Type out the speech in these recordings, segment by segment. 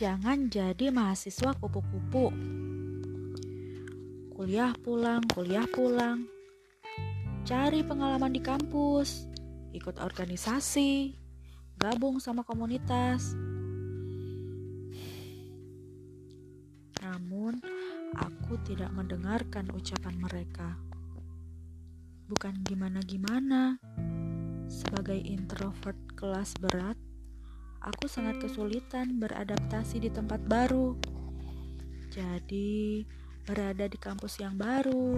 jangan jadi mahasiswa kupu-kupu. Kuliah pulang, kuliah pulang. Cari pengalaman di kampus, ikut organisasi, gabung sama komunitas. Namun, aku tidak mendengarkan ucapan mereka. Bukan gimana-gimana. Sebagai introvert kelas berat, aku sangat kesulitan beradaptasi di tempat baru. Jadi, berada di kampus yang baru,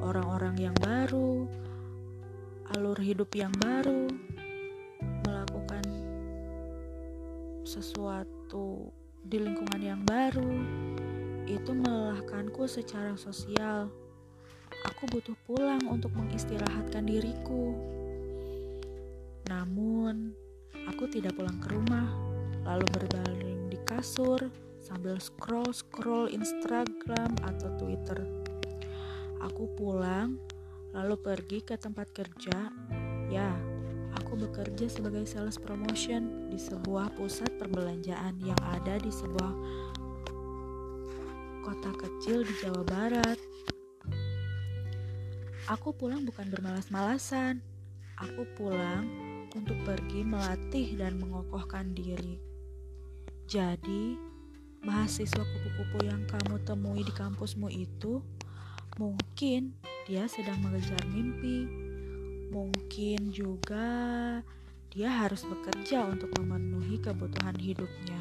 orang-orang yang baru, alur hidup yang baru, melakukan sesuatu di lingkungan yang baru, itu melelahkanku secara sosial. Aku butuh pulang untuk mengistirahatkan diriku. Namun, aku tidak pulang ke rumah, lalu berbaring di kasur sambil scroll-scroll Instagram atau Twitter. Aku pulang, lalu pergi ke tempat kerja. Ya, aku bekerja sebagai sales promotion di sebuah pusat perbelanjaan yang ada di sebuah kota kecil di Jawa Barat. Aku pulang bukan bermalas-malasan. Aku pulang untuk pergi melatih dan mengokohkan diri. Jadi, mahasiswa kupu-kupu yang kamu temui di kampusmu itu mungkin dia sedang mengejar mimpi. Mungkin juga dia harus bekerja untuk memenuhi kebutuhan hidupnya.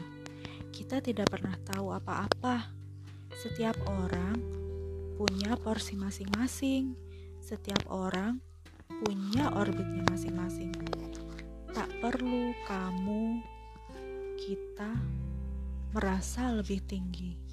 Kita tidak pernah tahu apa-apa. Setiap orang punya porsi masing-masing. Setiap orang punya orbitnya masing-masing. Tak perlu kamu, kita merasa lebih tinggi.